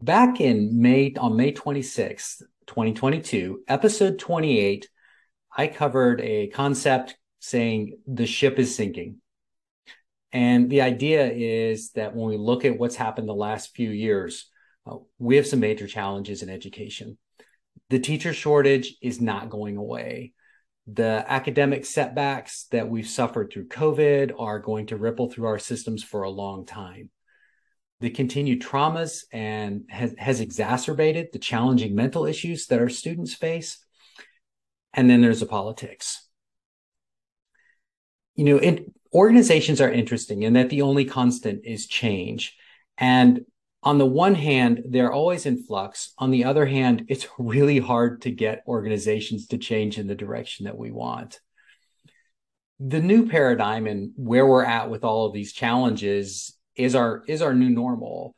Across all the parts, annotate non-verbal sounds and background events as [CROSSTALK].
back in May, on May 26th, 2022, episode 28, I covered a concept saying the ship is sinking. And the idea is that when we look at what's happened the last few years, uh, we have some major challenges in education. The teacher shortage is not going away. The academic setbacks that we've suffered through COVID are going to ripple through our systems for a long time the continued traumas and has, has exacerbated the challenging mental issues that our students face. And then there's the politics. You know, it, organizations are interesting in that the only constant is change. And on the one hand, they're always in flux. On the other hand, it's really hard to get organizations to change in the direction that we want. The new paradigm and where we're at with all of these challenges is our is our new normal.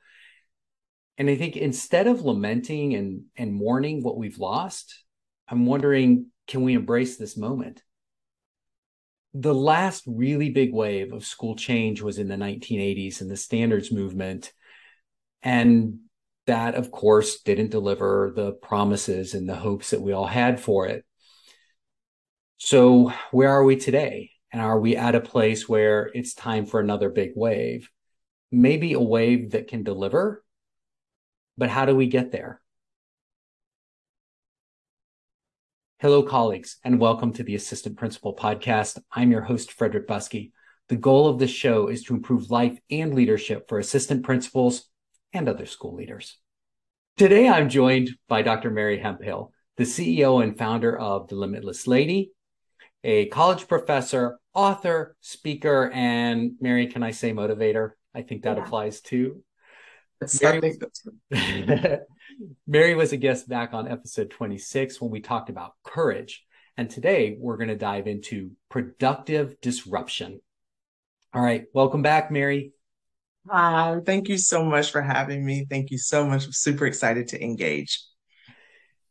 And i think instead of lamenting and and mourning what we've lost i'm wondering can we embrace this moment? The last really big wave of school change was in the 1980s and the standards movement. And that of course didn't deliver the promises and the hopes that we all had for it. So where are we today? And are we at a place where it's time for another big wave maybe a wave that can deliver, but how do we get there? Hello, colleagues, and welcome to the Assistant Principal Podcast. I'm your host, Frederick Buskey. The goal of this show is to improve life and leadership for assistant principals and other school leaders. Today, I'm joined by Dr. Mary Hemphill, the CEO and founder of The Limitless Lady, a college professor, author, speaker, and Mary, can I say motivator? I think that yeah. applies too. Mary, I think that's Mary was a guest back on episode 26 when we talked about courage. And today we're going to dive into productive disruption. All right. Welcome back, Mary. Hi. Thank you so much for having me. Thank you so much. I'm super excited to engage.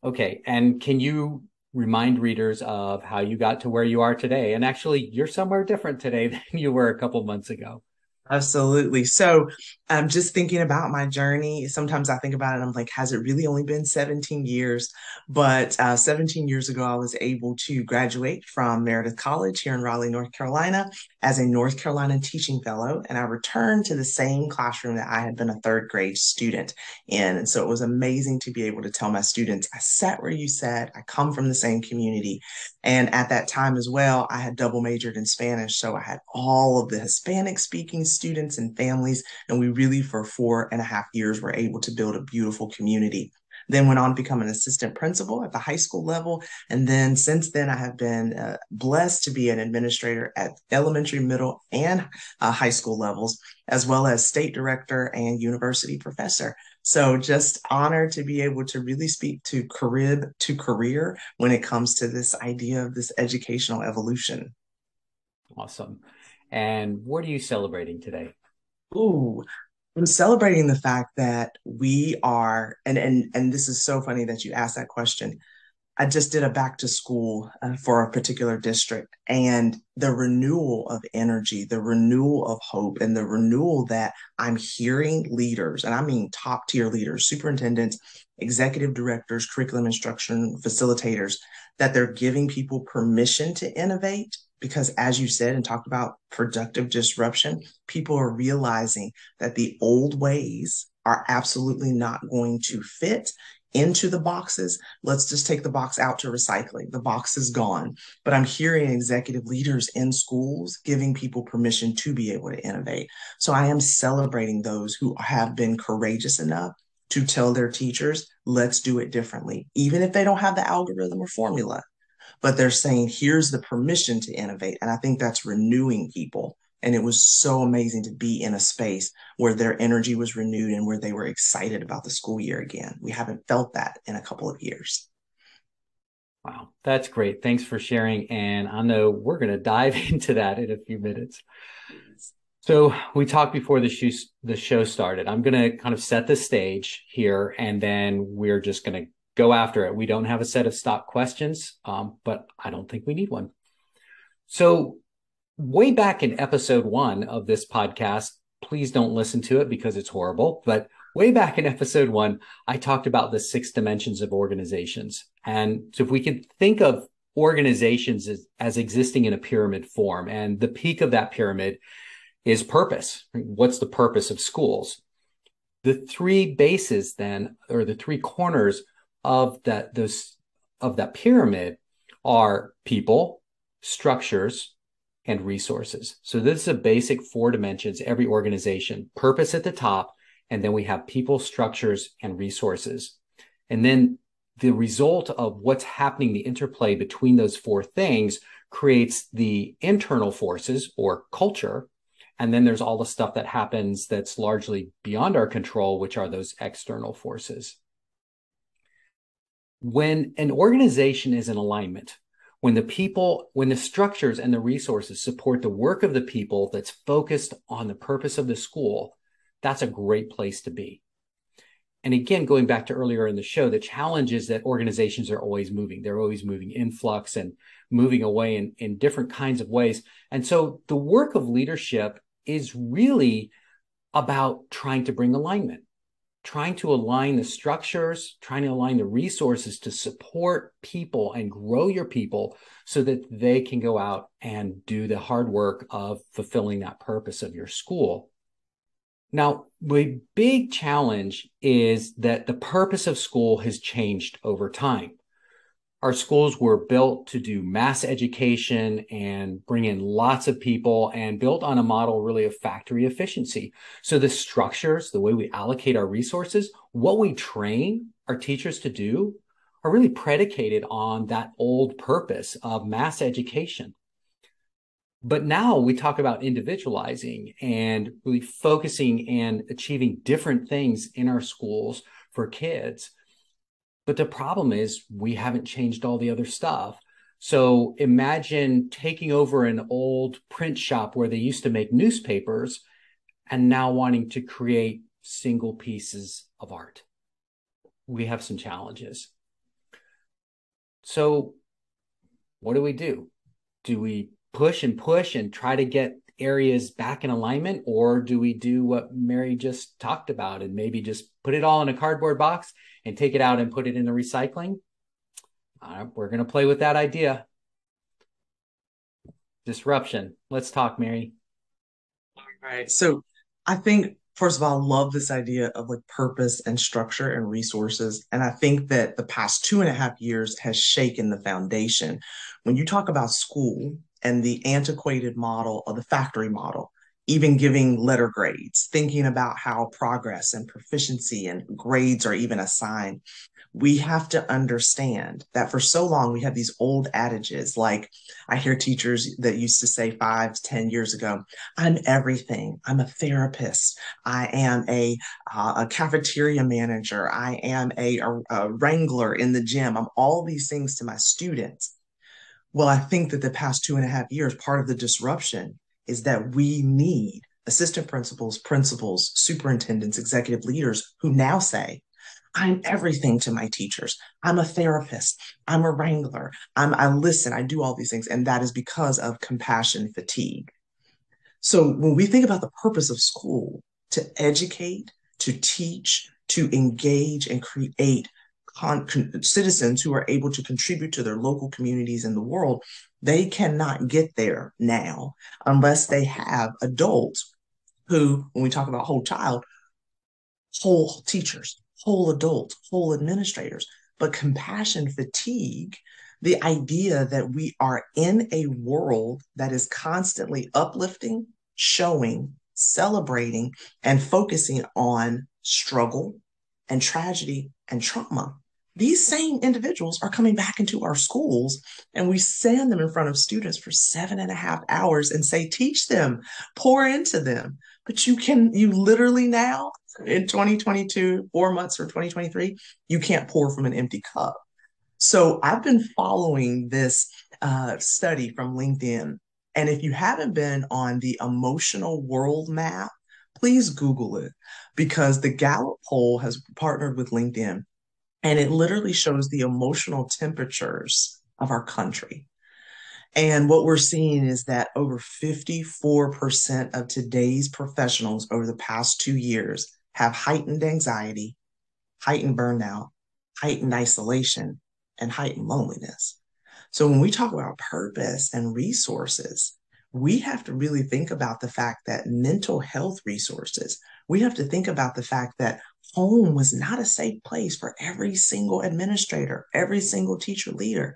Okay. And can you remind readers of how you got to where you are today? And actually, you're somewhere different today [LAUGHS] than you were a couple months ago. Absolutely. So, I'm um, just thinking about my journey, sometimes I think about it, I'm like, has it really only been 17 years? But uh, 17 years ago, I was able to graduate from Meredith College here in Raleigh, North Carolina, as a North Carolina teaching fellow. And I returned to the same classroom that I had been a third grade student in. And so it was amazing to be able to tell my students, I sat where you sat, I come from the same community. And at that time as well, I had double majored in Spanish. So I had all of the Hispanic speaking students and families. And we really, for four and a half years, were able to build a beautiful community. Then went on to become an assistant principal at the high school level. And then since then, I have been uh, blessed to be an administrator at elementary, middle, and uh, high school levels, as well as state director and university professor. So just honored to be able to really speak to Carib to career when it comes to this idea of this educational evolution. Awesome. And what are you celebrating today? Ooh, I'm celebrating the fact that we are, and and and this is so funny that you asked that question. I just did a back to school uh, for a particular district, and the renewal of energy, the renewal of hope, and the renewal that I'm hearing leaders, and I mean top tier leaders, superintendents, executive directors, curriculum instruction facilitators, that they're giving people permission to innovate because as you said and talked about productive disruption, people are realizing that the old ways are absolutely not going to fit into the boxes. Let's just take the box out to recycling. The box is gone. But I'm hearing executive leaders in schools giving people permission to be able to innovate. So I am celebrating those who have been courageous enough to tell their teachers, let's do it differently, even if they don't have the algorithm or formula but they're saying, here's the permission to innovate. And I think that's renewing people. And it was so amazing to be in a space where their energy was renewed and where they were excited about the school year again. We haven't felt that in a couple of years. Wow, that's great. Thanks for sharing. And I know we're going to dive [LAUGHS] into that in a few minutes. So we talked before the show, the show started. I'm going to kind of set the stage here, and then we're just going to go after it. We don't have a set of stock questions, um, but I don't think we need one. So, way back in episode one of this podcast, please don't listen to it because it's horrible. But way back in episode one, I talked about the six dimensions of organizations. And so if we can think of organizations as, as existing in a pyramid form, and the peak of that pyramid is purpose. What's the purpose of schools? The three bases then, or the three corners of that those of that pyramid are people, structures, and resources. So this is a basic four dimensions, every organization, purpose at the top, and then we have people, structures, and resources. And then the result of what's happening, the interplay between those four things creates the internal forces or culture. And then there's all the stuff that happens that's largely beyond our control, which are those external forces. When an organization is in alignment, when the people, when the structures and the resources support the work of the people that's focused on the purpose of the school, that's a great place to be. And again, going back to earlier in the show, the challenge is that organizations are always moving. They're always moving influx and moving away in, in different kinds of ways. And so the work of leadership is really about trying to bring alignment, trying to align the structures, trying to align the resources to support people and grow your people so that they can go out and do the hard work of fulfilling that purpose of your school. Now, the big challenge is that the purpose of school has changed over time. Our schools were built to do mass education and bring in lots of people and built on a model really of factory efficiency. So the structures, the way we allocate our resources, what we train our teachers to do are really predicated on that old purpose of mass education. But now we talk about individualizing and really focusing and achieving different things in our schools for kids. But the problem is we haven't changed all the other stuff. So imagine taking over an old print shop where they used to make newspapers and now wanting to create single pieces of art. We have some challenges. So, what do we do? Do we push and push and try to get areas back in alignment or do we do what mary just talked about and maybe just put it all in a cardboard box and take it out and put it in the recycling. Uh, we're going to play with that idea. Disruption. Let's talk mary. All right so i think first of all I love this idea of like purpose and structure and resources and i think that the past two and a half years has shaken the foundation. When you talk about school and the antiquated model of the factory model, even giving letter grades, thinking about how progress and proficiency and grades are even assigned. We have to understand that for so long we have these old adages like I hear teachers that used to say five, ten years ago, I'm everything. I'm a therapist. I am a, uh, a cafeteria manager. I am a, a, a wrangler in the gym. I'm all these things to my students. Well, I think that the past two and a half years, part of the disruption is that we need assistant principals, principals, superintendents, executive leaders who now say, I'm everything to my teachers. I'm a therapist. I'm a wrangler. I'm, I listen. I do all these things. And that is because of compassion fatigue. So when we think about the purpose of school, to educate, to teach, to engage and create con- con- citizens who are able to contribute to their local communities in the world, they cannot get there now unless they have adults who, when we talk about whole child, whole teachers, whole adults, whole administrators, but compassion fatigue, the idea that we are in a world that is constantly uplifting, showing, celebrating, and focusing on struggle and tragedy and trauma these same individuals are coming back into our schools and we send them in front of students for seven and a half hours and say teach them pour into them. But you can you literally now in 2022 four months for 2023 you can't pour from an empty cup. So i've been following this uh, study from linkedin and if you haven't been on the emotional world map please google it because the gallup poll has partnered with linkedin and it literally shows the emotional temperatures of our country. And what we're seeing is that over 54% of today's professionals over the past two years have heightened anxiety, heightened burnout, heightened isolation, and heightened loneliness. So when we talk about purpose and resources, we have to really think about the fact that mental health resources, we have to think about the fact that home was not a safe place for every single administrator, every single teacher leader.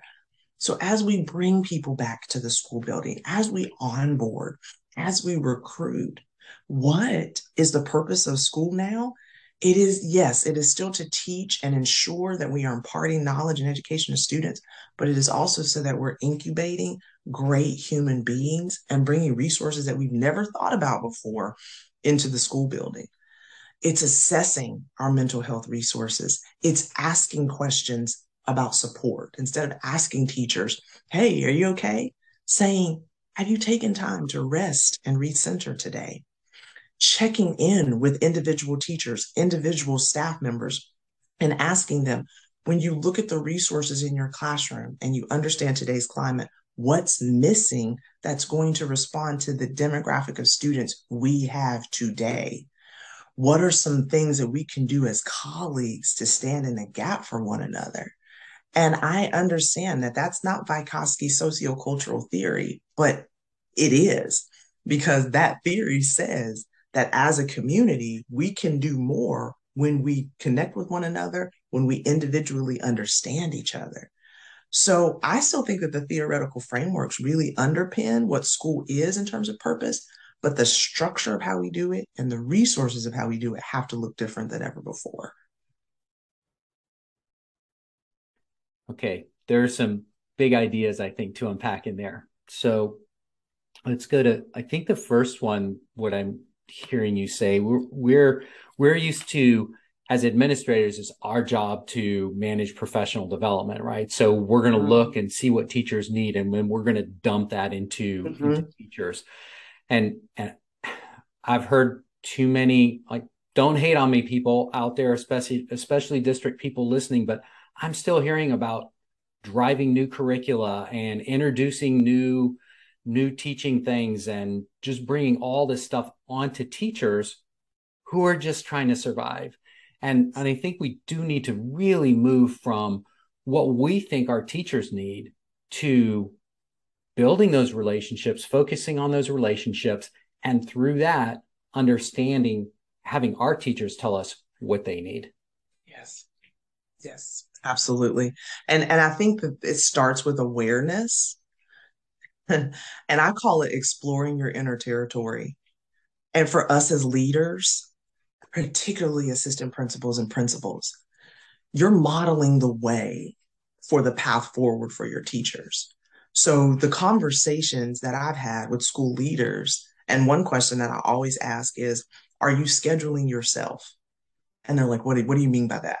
So as we bring people back to the school building, as we onboard, as we recruit, what is the purpose of school now? It is, yes, it is still to teach and ensure that we are imparting knowledge and education to students, but it is also so that we're incubating great human beings and bringing resources that we've never thought about before into the school building. It's assessing our mental health resources. It's asking questions about support instead of asking teachers, Hey, are you okay? Saying, Have you taken time to rest and recenter today? Checking in with individual teachers, individual staff members, and asking them, when you look at the resources in your classroom and you understand today's climate, what's missing that's going to respond to the demographic of students we have today? What are some things that we can do as colleagues to stand in the gap for one another? And I understand that that's not Vygotsky sociocultural theory, but it is because that theory says that as a community, we can do more when we connect with one another, when we individually understand each other. So I still think that the theoretical frameworks really underpin what school is in terms of purpose, but the structure of how we do it and the resources of how we do it have to look different than ever before. Okay, there are some big ideas I think to unpack in there. So let's go to I think the first one what I'm hearing you say we're we're, we're used to as administrators it's our job to manage professional development right so we're going to mm-hmm. look and see what teachers need and then we're going to dump that into, mm-hmm. into teachers and and i've heard too many like don't hate on me people out there especially especially district people listening but i'm still hearing about driving new curricula and introducing new new teaching things and just bringing all this stuff onto teachers who are just trying to survive. And, and I think we do need to really move from what we think our teachers need to building those relationships, focusing on those relationships, and through that, understanding, having our teachers tell us what they need. Yes. Yes, absolutely. And and I think that it starts with awareness. [LAUGHS] and I call it exploring your inner territory. And for us as leaders, particularly assistant principals and principals, you're modeling the way for the path forward for your teachers. So the conversations that I've had with school leaders, and one question that I always ask is, are you scheduling yourself? And they're like, what do, what do you mean by that?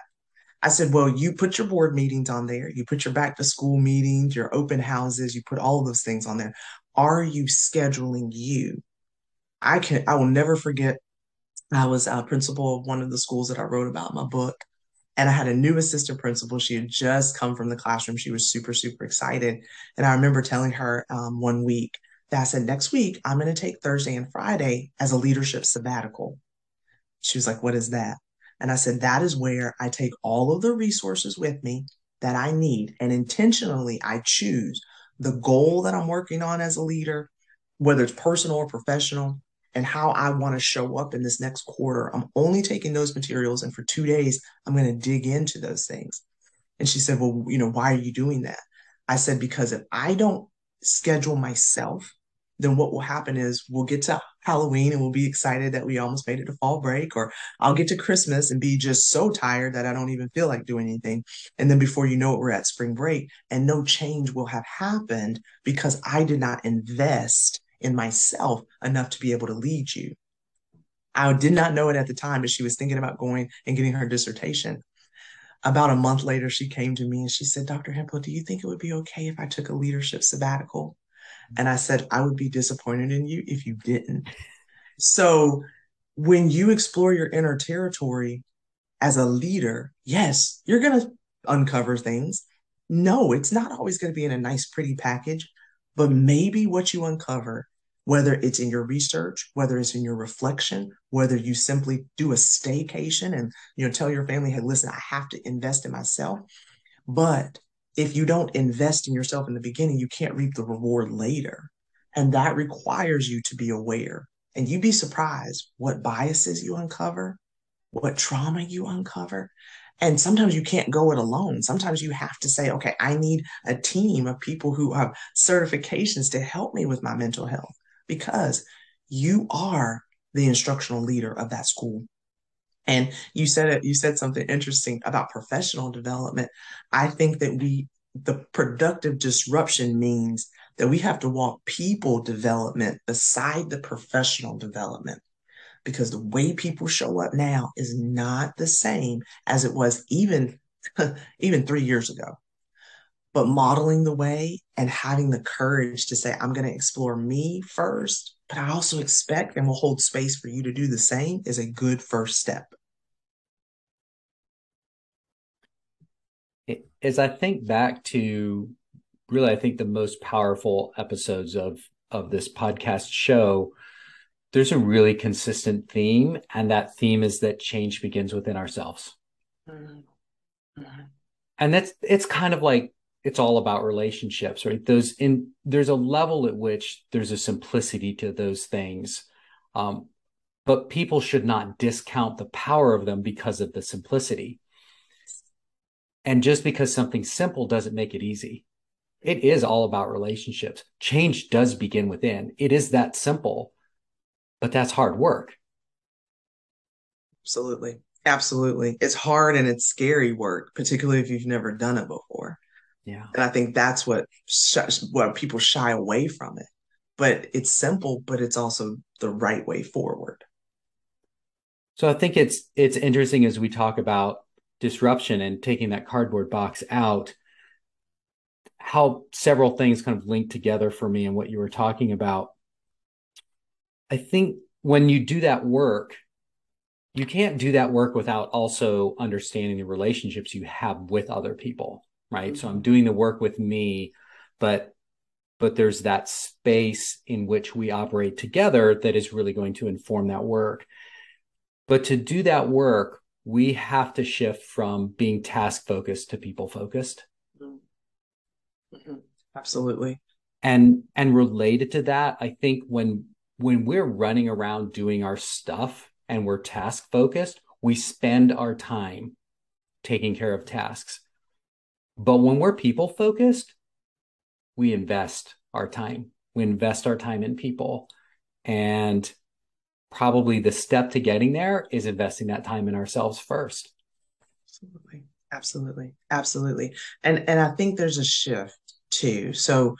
I said, well, you put your board meetings on there, you put your back to school meetings, your open houses, you put all those things on there. Are you scheduling you? I can I will never forget I was a principal of one of the schools that I wrote about in my book. And I had a new assistant principal. She had just come from the classroom. She was super, super excited. And I remember telling her um, one week that I said, next week, I'm going to take Thursday and Friday as a leadership sabbatical. She was like, what is that? And I said, that is where I take all of the resources with me that I need. And intentionally, I choose the goal that I'm working on as a leader, whether it's personal or professional, and how I want to show up in this next quarter. I'm only taking those materials, and for two days, I'm going to dig into those things. And she said, Well, you know, why are you doing that? I said, Because if I don't schedule myself, then what will happen is we'll get to Halloween and we'll be excited that we almost made it to fall break, or I'll get to Christmas and be just so tired that I don't even feel like doing anything. And then before you know it, we're at spring break and no change will have happened because I did not invest in myself enough to be able to lead you. I did not know it at the time, but she was thinking about going and getting her dissertation. About a month later, she came to me and she said, Dr. Hemphill, do you think it would be okay if I took a leadership sabbatical? And I said, I would be disappointed in you if you didn't. So when you explore your inner territory as a leader, yes, you're going to uncover things. No, it's not always going to be in a nice, pretty package. But maybe what you uncover whether it's in your research, whether it's in your reflection, whether you simply do a staycation and you know tell your family, hey, listen, I have to invest in myself. But if you don't invest in yourself in the beginning, you can't reap the reward later. And that requires you to be aware. And you'd be surprised what biases you uncover, what trauma you uncover. And sometimes you can't go it alone. Sometimes you have to say, okay, I need a team of people who have certifications to help me with my mental health because you are the instructional leader of that school. And you said it, you said something interesting about professional development. I think that we, the productive disruption means that we have to walk people development beside the professional development because the way people show up now is not the same as it was even [LAUGHS] even 3 years ago but modeling the way and having the courage to say, I'm going to explore me first, but I also expect and will hold space for you to do the same is a good first step. As I think back to really, I think the most powerful episodes of of this podcast show, there's a really consistent theme, and that theme is that change begins within ourselves. Mm-hmm. Mm-hmm. And that's it's kind of like it's all about relationships, right? Those in there's a level at which there's a simplicity to those things. Um, but people should not discount the power of them because of the simplicity. And just because something's simple doesn't make it easy. It is all about relationships. Change does begin within. It is that simple, but that's hard work. Absolutely. Absolutely. It's hard and it's scary work, particularly if you've never done it before. Yeah. And I think that's what sh- what people shy away from it. But it's simple, but it's also the right way forward. So I think it's it's interesting as we talk about disruption and taking that cardboard box out how several things kind of link together for me and what you were talking about. I think when you do that work, you can't do that work without also understanding the relationships you have with other people right mm-hmm. so i'm doing the work with me but but there's that space in which we operate together that is really going to inform that work but to do that work we have to shift from being task focused to people focused mm-hmm. mm-hmm. absolutely and and related to that i think when when we're running around doing our stuff and we're task focused we spend our time taking care of tasks but when we're people focused, we invest our time. We invest our time in people. And probably the step to getting there is investing that time in ourselves first. Absolutely. Absolutely. Absolutely. And and I think there's a shift too. So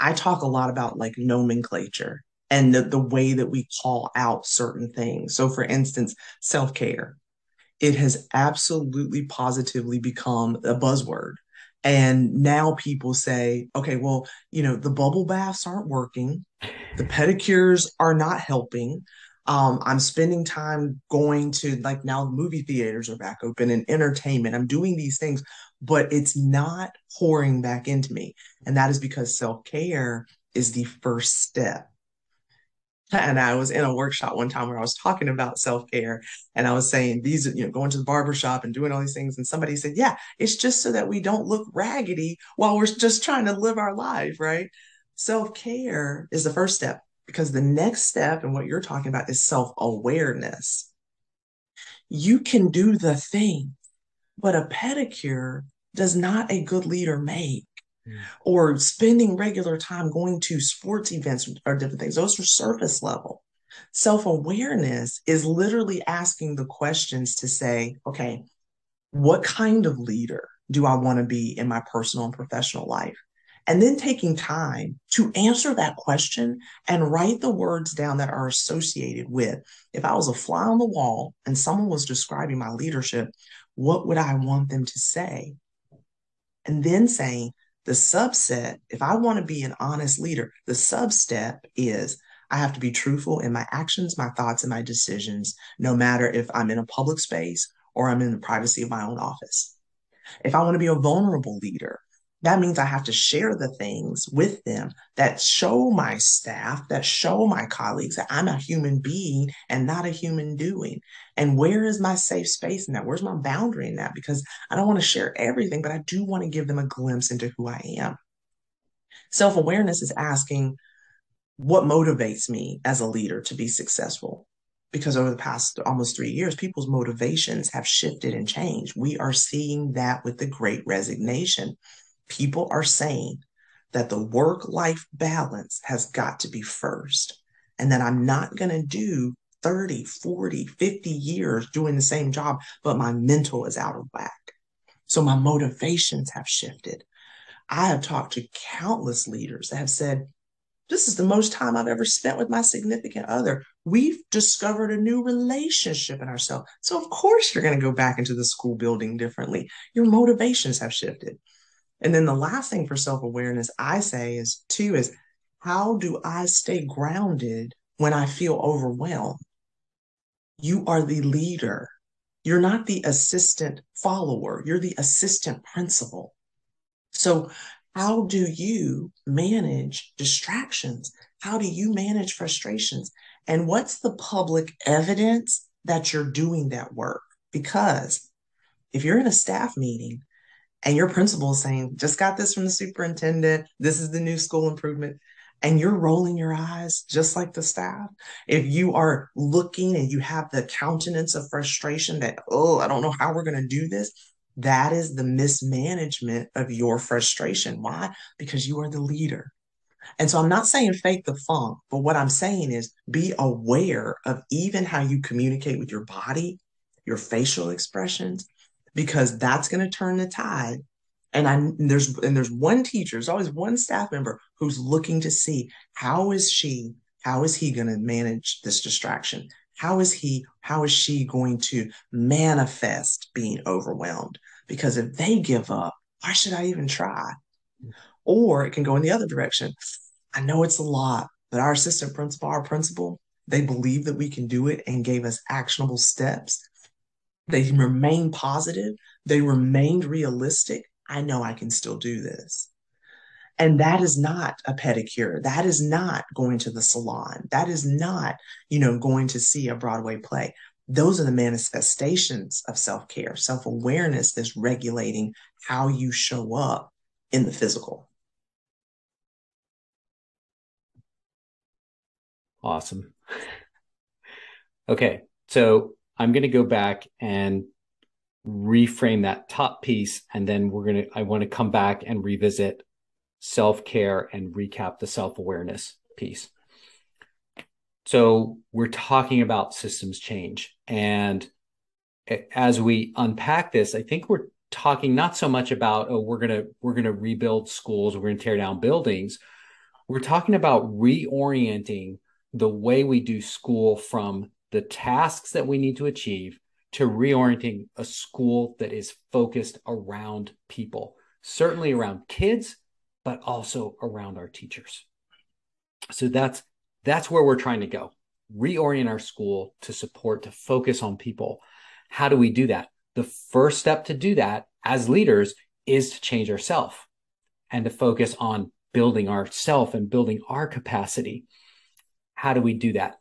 I talk a lot about like nomenclature and the, the way that we call out certain things. So for instance, self-care it has absolutely positively become a buzzword. And now people say, okay, well, you know, the bubble baths aren't working, the pedicures are not helping. Um, I'm spending time going to like now movie theaters are back open and entertainment. I'm doing these things, but it's not pouring back into me. And that is because self care is the first step and I was in a workshop one time where I was talking about self care and I was saying these, you know, going to the barbershop and doing all these things. And somebody said, Yeah, it's just so that we don't look raggedy while we're just trying to live our life, right? Self care is the first step because the next step and what you're talking about is self awareness. You can do the thing, but a pedicure does not a good leader make or spending regular time going to sports events or different things. Those are surface level. Self awareness is literally asking the questions to say, okay, what kind of leader do I want to be in my personal and professional life? And then taking time to answer that question and write the words down that are associated with. If I was a fly on the wall and someone was describing my leadership, what would I want them to say? And then saying, the subset, if I want to be an honest leader, the substep is I have to be truthful in my actions, my thoughts, and my decisions, no matter if I'm in a public space or I'm in the privacy of my own office. If I want to be a vulnerable leader, that means I have to share the things with them that show my staff, that show my colleagues that I'm a human being and not a human doing. And where is my safe space in that? Where's my boundary in that? Because I don't want to share everything, but I do want to give them a glimpse into who I am. Self awareness is asking, what motivates me as a leader to be successful? Because over the past almost three years, people's motivations have shifted and changed. We are seeing that with the great resignation people are saying that the work life balance has got to be first and that I'm not going to do 30, 40, 50 years doing the same job, but my mental is out of whack. So my motivations have shifted. I have talked to countless leaders that have said, this is the most time I've ever spent with my significant other. We've discovered a new relationship in ourselves. So, of course, you're going to go back into the school building differently. Your motivations have shifted. And then the last thing for self awareness I say is two is how do I stay grounded when I feel overwhelmed? You are the leader. You're not the assistant follower, you're the assistant principal. So, how do you manage distractions? How do you manage frustrations? And what's the public evidence that you're doing that work? Because if you're in a staff meeting and your principal is saying, just got this from the superintendent, this is the new school improvement, and you're rolling your eyes just like the staff, if you are looking and you have the countenance of frustration that, oh, I don't know how we're going to do this, that is the mismanagement of your frustration. Why? Because you are the leader. And so I'm not saying fake the funk, but what I'm saying is be aware of even how you communicate with your body, your facial expressions, because that's going to turn the tide. And I there's and there's one teacher, there's always one staff member who's looking to see how is she, how is he going to manage this distraction? How is he, how is she going to manifest being overwhelmed? Because if they give up, why should I even try? Or it can go in the other direction. I know it's a lot, but our assistant principal, our principal, they believe that we can do it and gave us actionable steps they remained positive. They remained realistic. I know I can still do this. And that is not a pedicure. That is not going to the salon. That is not, you know, going to see a Broadway play. Those are the manifestations of self care, self awareness that's regulating how you show up in the physical. Awesome. [LAUGHS] Okay. So I'm going to go back and reframe that top piece. And then we're going to, I want to come back and revisit self care and recap the self awareness piece. So we're talking about systems change. And as we unpack this, I think we're talking not so much about, oh, we're going to, we're going to rebuild schools, we're going to tear down buildings. We're talking about reorienting the way we do school from the tasks that we need to achieve to reorienting a school that is focused around people, certainly around kids, but also around our teachers. So that's that's where we're trying to go. Reorient our school to support, to focus on people. How do we do that? The first step to do that as leaders is to change ourselves and to focus on building ourself and building our capacity. How do we do that?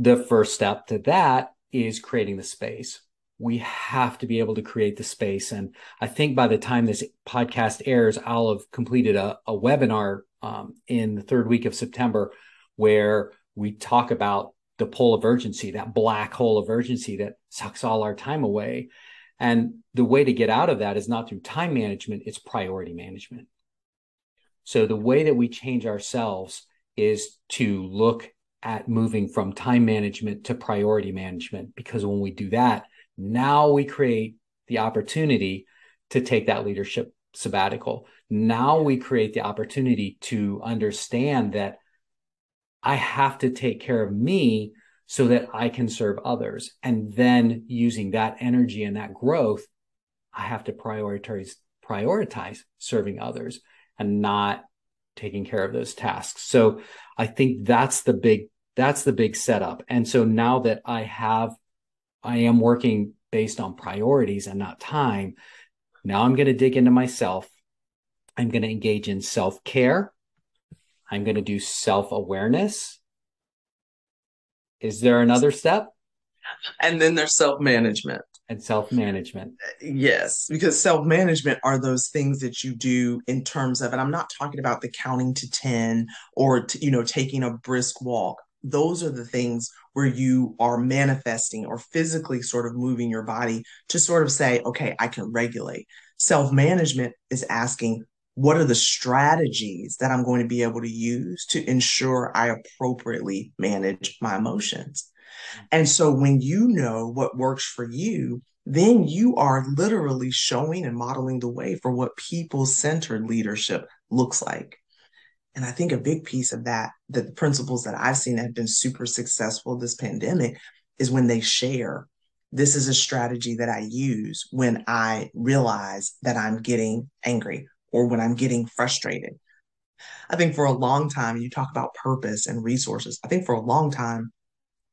The first step to that is creating the space. We have to be able to create the space. And I think by the time this podcast airs, I'll have completed a, a webinar um, in the third week of September where we talk about the pole of urgency, that black hole of urgency that sucks all our time away. And the way to get out of that is not through time management, it's priority management. So the way that we change ourselves is to look at moving from time management to priority management because when we do that, now we create the opportunity to take that leadership sabbatical. Now we create the opportunity to understand that I have to take care of me so that I can serve others. And then using that energy and that growth, I have to prioritize prioritize serving others and not taking care of those tasks. So I think that's the big that's the big setup. And so now that I have I am working based on priorities and not time, now I'm going to dig into myself I'm going to engage in self care. I'm going to do self awareness. Is there another step? And then there's self management. And self management. Yes, because self management are those things that you do in terms of, and I'm not talking about the counting to 10 or, to, you know, taking a brisk walk. Those are the things where you are manifesting or physically sort of moving your body to sort of say, okay, I can regulate. Self management is asking, what are the strategies that I'm going to be able to use to ensure I appropriately manage my emotions? And so when you know what works for you, then you are literally showing and modeling the way for what people centered leadership looks like. And I think a big piece of that, that the principals that I've seen have been super successful this pandemic is when they share. This is a strategy that I use when I realize that I'm getting angry or when I'm getting frustrated. I think for a long time, you talk about purpose and resources. I think for a long time,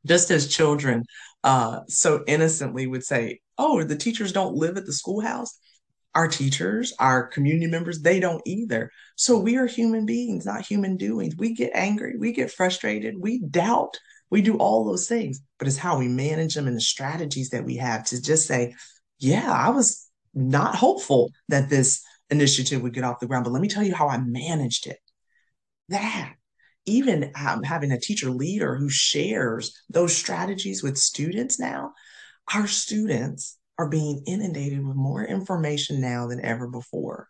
just as children uh, so innocently would say, Oh, the teachers don't live at the schoolhouse. Our teachers, our community members, they don't either. So we are human beings, not human doings. We get angry, we get frustrated, we doubt, we do all those things, but it's how we manage them and the strategies that we have to just say, Yeah, I was not hopeful that this initiative would get off the ground, but let me tell you how I managed it. That even um, having a teacher leader who shares those strategies with students now, our students are being inundated with more information now than ever before.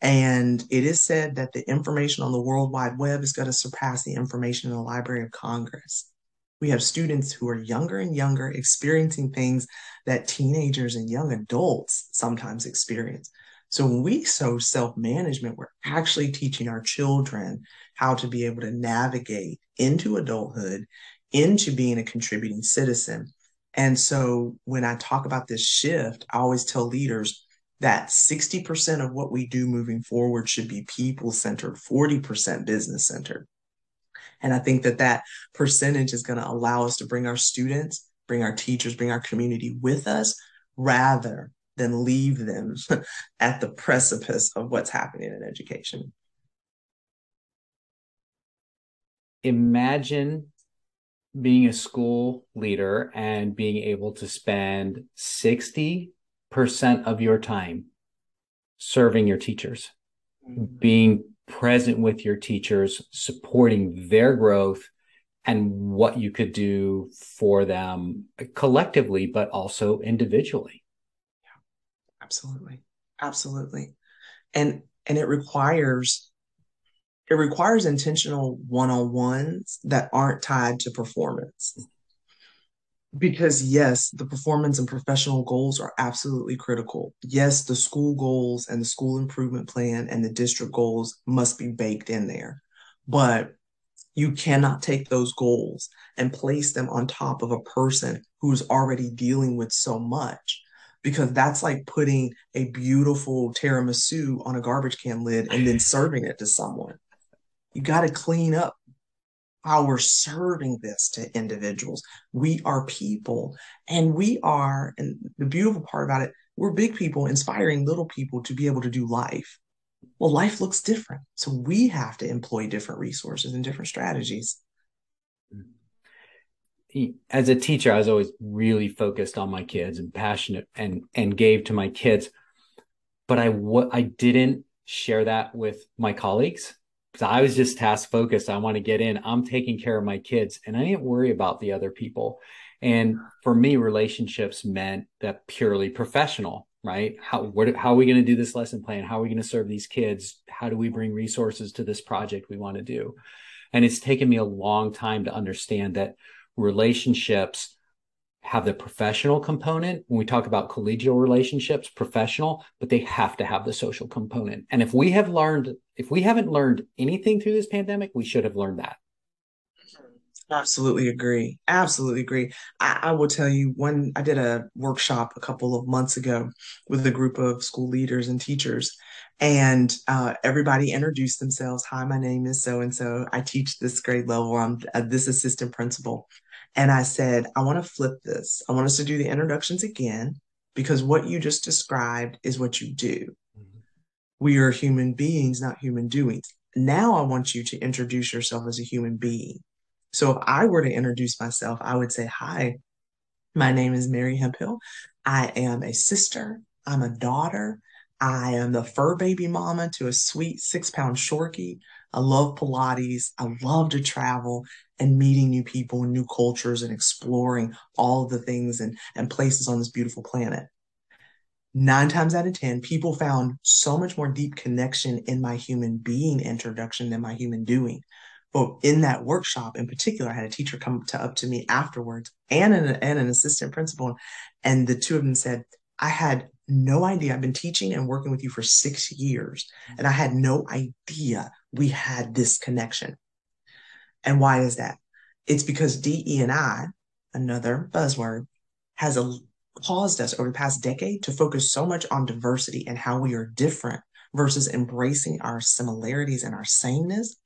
And it is said that the information on the World Wide Web is going to surpass the information in the Library of Congress. We have students who are younger and younger experiencing things that teenagers and young adults sometimes experience. So when we sow self management, we're actually teaching our children how to be able to navigate into adulthood, into being a contributing citizen. And so when I talk about this shift, I always tell leaders that 60% of what we do moving forward should be people centered, 40% business centered. And I think that that percentage is going to allow us to bring our students, bring our teachers, bring our community with us rather than leave them [LAUGHS] at the precipice of what's happening in education. Imagine being a school leader and being able to spend 60% of your time serving your teachers, mm-hmm. being present with your teachers, supporting their growth and what you could do for them collectively, but also individually. Yeah, absolutely. Absolutely. And and it requires it requires intentional one-on-ones that aren't tied to performance. Because yes the performance and professional goals are absolutely critical. Yes the school goals and the school improvement plan and the district goals must be baked in there. But you cannot take those goals and place them on top of a person who's already dealing with so much because that's like putting a beautiful tiramisu on a garbage can lid and then serving it to someone you got to clean up how we're serving this to individuals. We are people and we are, and the beautiful part about it, we're big people inspiring little people to be able to do life. Well, life looks different. So we have to employ different resources and different strategies. As a teacher, I was always really focused on my kids and passionate and and gave to my kids. But I what I didn't share that with my colleagues because I was just task focused. I want to get in. I'm taking care of my kids and I didn't worry about the other people. And for me, relationships meant that purely professional, right? How, what, how are we going to do this lesson plan? How are we going to serve these kids? How do we bring resources to this project we want to do? And it's taken me a long time to understand that relationships have the professional component when we talk about collegial relationships professional but they have to have the social component and if we have learned if we haven't learned anything through this pandemic we should have learned that. Absolutely agree. Absolutely agree. I, I, will tell you one i did a workshop a couple of months ago with a group of school leaders and teachers and uh, everybody introduced themselves. Hi my name is so and so i teach this grade level. I'm uh, this assistant principal. And I said, I want to flip this. I want us to do the introductions again because what you just described is what you do. We are human beings, not human doings. Now I want you to introduce yourself as a human being. So if I were to introduce myself, I would say, Hi, my name is Mary Hemphill. I am a sister. I'm a daughter. I am the fur baby mama to a sweet six pound shorkie. I love Pilates. I love to travel and meeting new people and new cultures and exploring all the things and, and places on this beautiful planet. Nine times out of 10, people found so much more deep connection in my human being introduction than my human doing. But in that workshop in particular, I had a teacher come to, up to me afterwards and an, and an assistant principal. And the two of them said, I had no idea. I've been teaching and working with you for six years, and I had no idea we had this connection. And why is that? It's because DE and I, another buzzword, has a, caused us over the past decade to focus so much on diversity and how we are different versus embracing our similarities and our sameness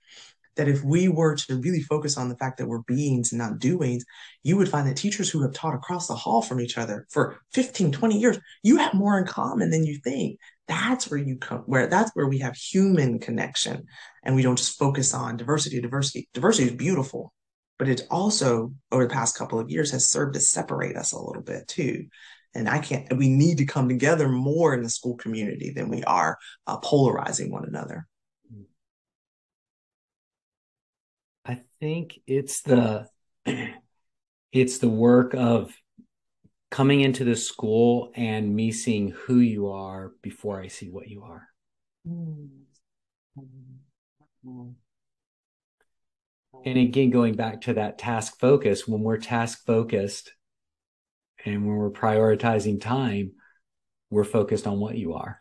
that if we were to really focus on the fact that we're beings and not doings, you would find that teachers who have taught across the hall from each other for 15, 20 years, you have more in common than you think. That's where you come, where that's where we have human connection. And we don't just focus on diversity, diversity. Diversity is beautiful, but it also, over the past couple of years, has served to separate us a little bit too. And I can't, we need to come together more in the school community than we are uh, polarizing one another. I think it's the [CLEARS THROAT] it's the work of coming into the school and me seeing who you are before I see what you are. Hmm. Hmm. Hmm. And again, going back to that task focus, when we're task focused and when we're prioritizing time, we're focused on what you are.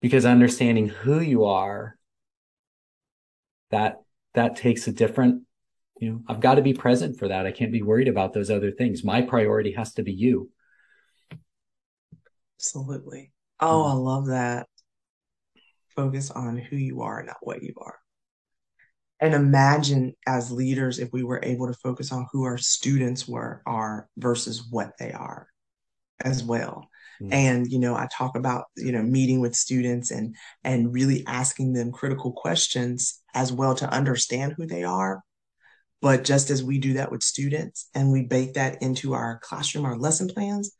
Because understanding who you are, that that takes a different you know i've got to be present for that. I can't be worried about those other things. My priority has to be you. Absolutely. Oh i love that. Focus on who you are not what you are and imagine as leaders if we were able to focus on who our students were are versus what they are as well Mm-hmm. And, you know, I talk about, you know, meeting with students and and really asking them critical questions as well to understand who they are. But just as we do that with students and we bake that into our classroom, our lesson plans,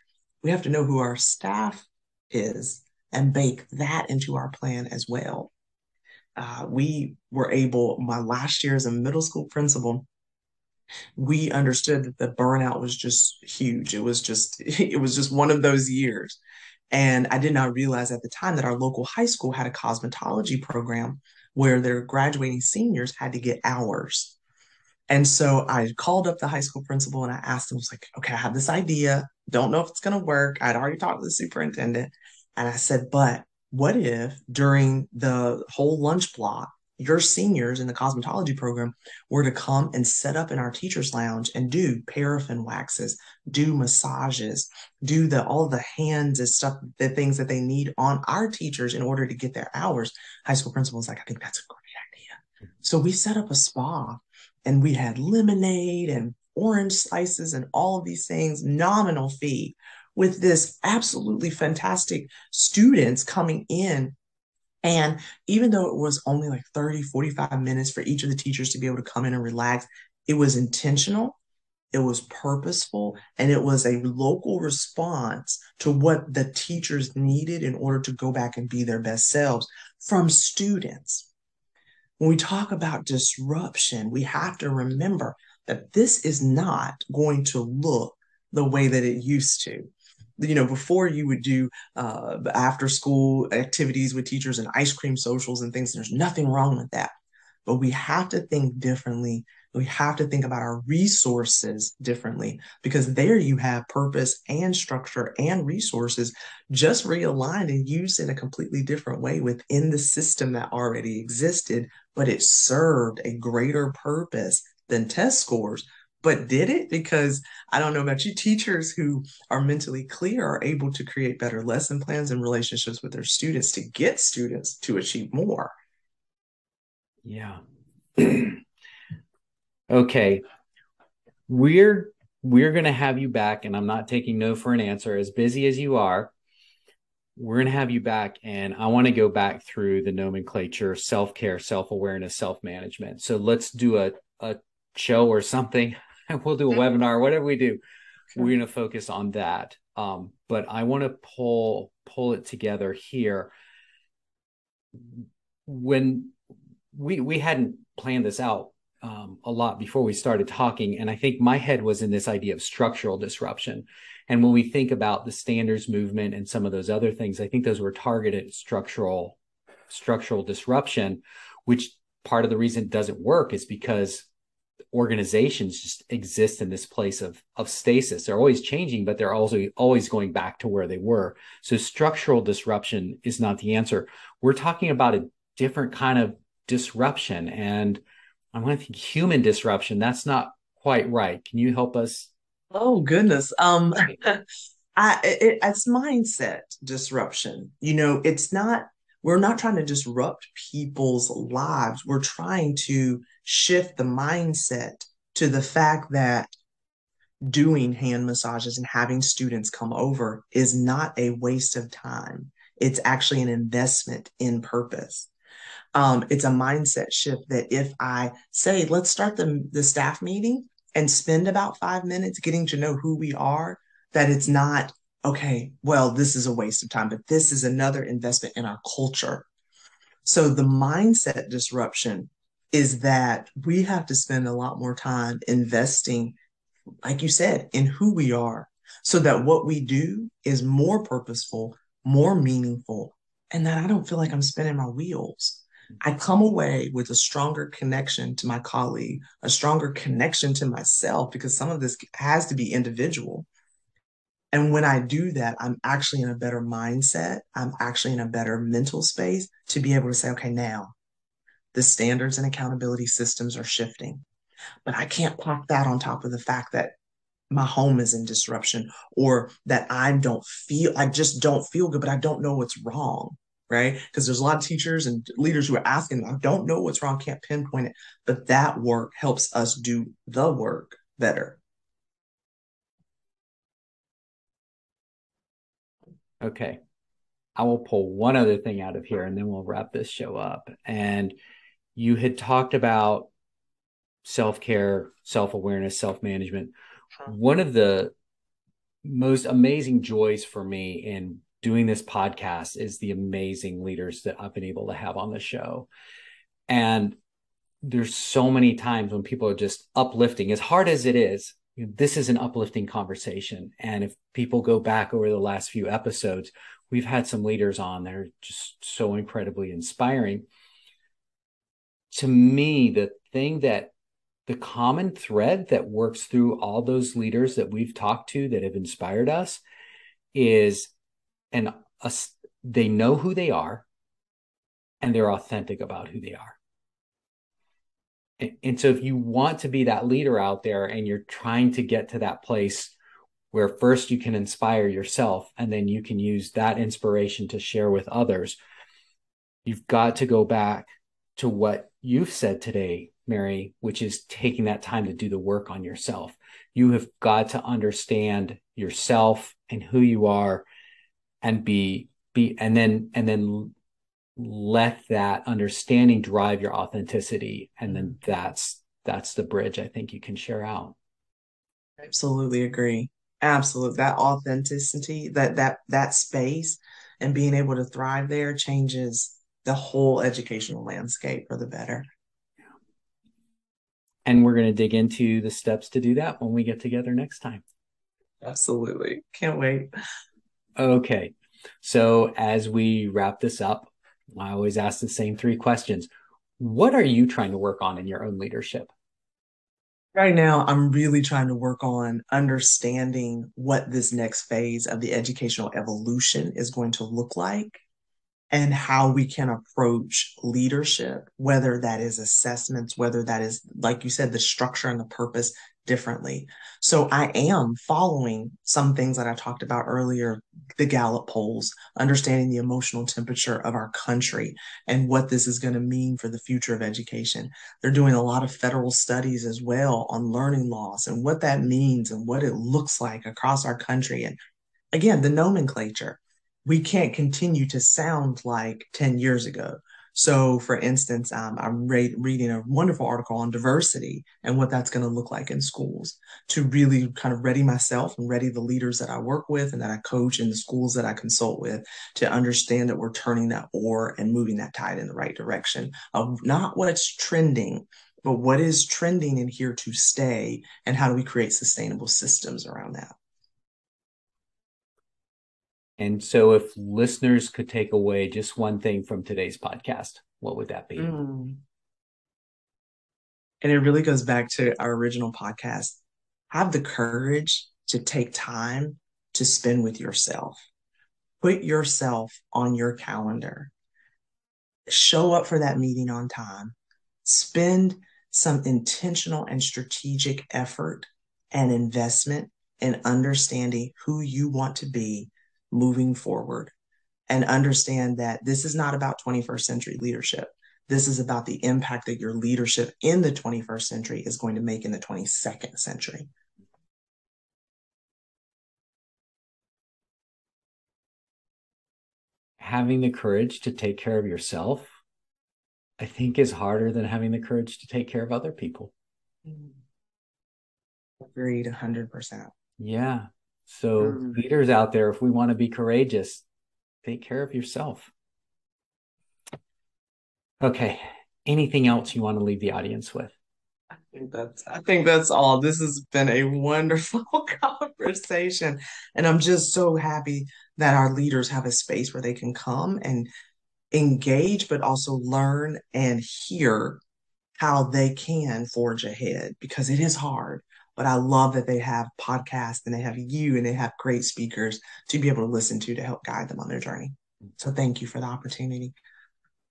we have to know who our staff is and bake that into our plan as well. Uh, we were able, my last year as a middle school principal, we understood that the burnout was just huge. It was just [LAUGHS] it was just one of those years. And I did not realize at the time that our local high school had a cosmetology program where their graduating seniors had to get hours. And so I called up the high school principal and I asked him, I was like, okay, I have this idea. Don't know if it's going to work. I'd already talked to the superintendent. And I said, but what if during the whole lunch block, your seniors in the cosmetology program were to come and set up in our teachers lounge and do paraffin waxes do massages do the all the hands and stuff the things that they need on our teachers in order to get their hours? High school principal was like i think that's a great idea. So we set up a spa and we had lemonade and orange slices and all of these things nominal fee with this absolutely fantastic students coming in and even though it was only like 30, 45 minutes for each of the teachers to be able to come in and relax, it was intentional, it was purposeful, and it was a local response to what the teachers needed in order to go back and be their best selves from students. When we talk about disruption, we have to remember that this is not going to look the way that it used to you know before you would do uh, after school activities with teachers and ice cream socials and things there's nothing wrong with that. But we have to think differently. We have to think about our resources differently because there you have purpose and structure and resources just realigned and used in a completely different way within the system that already existed but it served a greater purpose than test scores but did it? Because I don't know about you, teachers who are mentally clear are able to create better lesson plans and relationships with their students to get students to achieve more. Yeah. [CLEARS THROAT] okay. We're we're going to have you back and I'm not taking no for an answer as busy as you are. we're going to have you back and I want to go back through the nomenclature, self-care, self-awareness, self-management. So let's do a, a show or something. [LAUGHS] [LAUGHS] we'll do a webinar, whatever we do. We're going to focus on that. Um, but I want to pull pull it together here. When we we hadn't planned this out um, a lot before we started talking, and I think my head was in this idea of structural disruption. And when we think about the standards movement and some of those other things, I think those were targeted structural structural disruption, which part of the reason it doesn't work is because organizations just exist in this place of of stasis. They're always changing, but they're also always going back to where they were. So structural disruption is not the answer. We're talking about a different kind of disruption, and I want to think human disruption. That's not quite right. Can you help us? Oh goodness. Um, [LAUGHS] I it, it's mindset disruption. You know, it's not. We're not trying to disrupt people's lives. We're trying to shift the mindset to the fact that doing hand massages and having students come over is not a waste of time. It's actually an investment in purpose. Um, it's a mindset shift that if I say, let's start the, the staff meeting and spend about five minutes getting to know who we are, that it's not, okay, well, this is a waste of time, but this is another investment in our culture. So the mindset disruption is that we have to spend a lot more time investing, like you said, in who we are so that what we do is more purposeful, more meaningful, and that I don't feel like I'm spinning my wheels. I come away with a stronger connection to my colleague, a stronger connection to myself, because some of this has to be individual. And when I do that, I'm actually in a better mindset. I'm actually in a better mental space to be able to say, okay, now the standards and accountability systems are shifting. But I can't pop that on top of the fact that my home is in disruption or that I don't feel, I just don't feel good, but I don't know what's wrong. Right. Because there's a lot of teachers and leaders who are asking, I don't know what's wrong, can't pinpoint it. But that work helps us do the work better. Okay. I will pull one other thing out of here and then we'll wrap this show up. And you had talked about self care, self awareness, self management. One of the most amazing joys for me in doing this podcast is the amazing leaders that I've been able to have on the show. And there's so many times when people are just uplifting, as hard as it is, you know, this is an uplifting conversation. And if people go back over the last few episodes, we've had some leaders on that are just so incredibly inspiring to me, the thing that the common thread that works through all those leaders that we've talked to that have inspired us is and they know who they are and they're authentic about who they are. And, and so if you want to be that leader out there and you're trying to get to that place where first you can inspire yourself and then you can use that inspiration to share with others, you've got to go back to what you've said today, Mary, which is taking that time to do the work on yourself. You have got to understand yourself and who you are and be be and then and then let that understanding drive your authenticity and then mm-hmm. that's that's the bridge I think you can share out. Absolutely agree. Absolutely. That authenticity, that that that space and being able to thrive there changes the whole educational landscape for the better. And we're going to dig into the steps to do that when we get together next time. Absolutely. Can't wait. Okay. So, as we wrap this up, I always ask the same three questions. What are you trying to work on in your own leadership? Right now, I'm really trying to work on understanding what this next phase of the educational evolution is going to look like and how we can approach leadership, whether that is assessments, whether that is, like you said, the structure and the purpose differently. So I am following some things that I talked about earlier, the Gallup polls, understanding the emotional temperature of our country and what this is going to mean for the future of education. They're doing a lot of federal studies as well on learning loss and what that means and what it looks like across our country. And again, the nomenclature we can't continue to sound like 10 years ago. So, for instance, um, I'm re- reading a wonderful article on diversity and what that's going to look like in schools to really kind of ready myself and ready the leaders that I work with and that I coach in the schools that I consult with to understand that we're turning that oar and moving that tide in the right direction of not what's trending, but what is trending and here to stay, and how do we create sustainable systems around that. And so, if listeners could take away just one thing from today's podcast, what would that be? Mm. And it really goes back to our original podcast. Have the courage to take time to spend with yourself. Put yourself on your calendar. Show up for that meeting on time. Spend some intentional and strategic effort and investment in understanding who you want to be moving forward and understand that this is not about 21st century leadership. This is about the impact that your leadership in the 21st century is going to make in the 22nd century. Having the courage to take care of yourself, I think, is harder than having the courage to take care of other people. Mm-hmm. Agreed, 100%. Yeah. So, mm. leaders out there, if we want to be courageous, take care of yourself. Okay. Anything else you want to leave the audience with? I think that's I think that's all. This has been a wonderful [LAUGHS] conversation. And I'm just so happy that our leaders have a space where they can come and engage, but also learn and hear how they can forge ahead because it is hard. But I love that they have podcasts and they have you and they have great speakers to be able to listen to to help guide them on their journey. So thank you for the opportunity.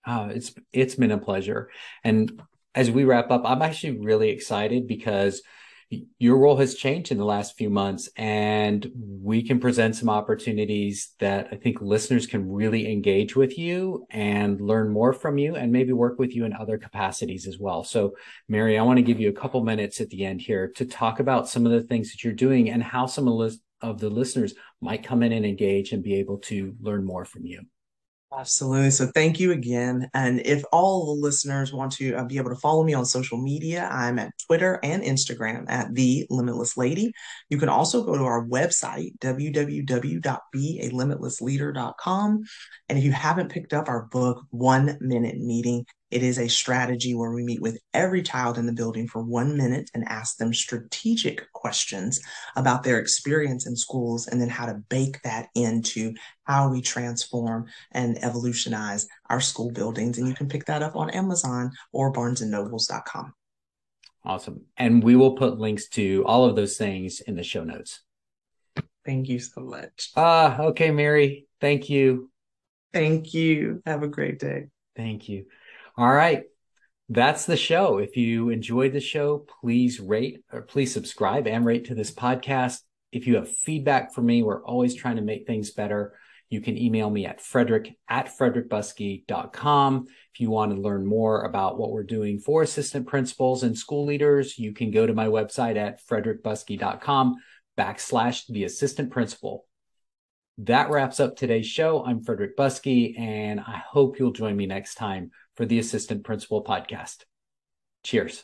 Oh, it's it's been a pleasure. And as we wrap up, I'm actually really excited because your role has changed in the last few months and we can present some opportunities that I think listeners can really engage with you and learn more from you and maybe work with you in other capacities as well. So Mary, I want to give you a couple minutes at the end here to talk about some of the things that you're doing and how some of the listeners might come in and engage and be able to learn more from you. Absolutely. So thank you again. And if all the listeners want to uh, be able to follow me on social media, I'm at Twitter and Instagram at The Limitless Lady. You can also go to our website, www.bealimitlessleader.com. And if you haven't picked up our book, One Minute Meeting, it is a strategy where we meet with every child in the building for one minute and ask them strategic questions about their experience in schools and then how to bake that into how we transform and evolutionize our school buildings. And you can pick that up on Amazon or barnesandnobles.com. Awesome. And we will put links to all of those things in the show notes. Thank you so much. Ah, uh, okay, Mary. Thank you. Thank you. Have a great day. Thank you. All right. That's the show. If you enjoyed the show, please rate or please subscribe and rate to this podcast. If you have feedback for me, we're always trying to make things better. You can email me at frederick at frederickbuskey.com. If you want to learn more about what we're doing for assistant principals and school leaders, you can go to my website at frederickbuskey.com backslash the assistant principal. That wraps up today's show. I'm Frederick Buskey, and I hope you'll join me next time for the Assistant Principal Podcast. Cheers.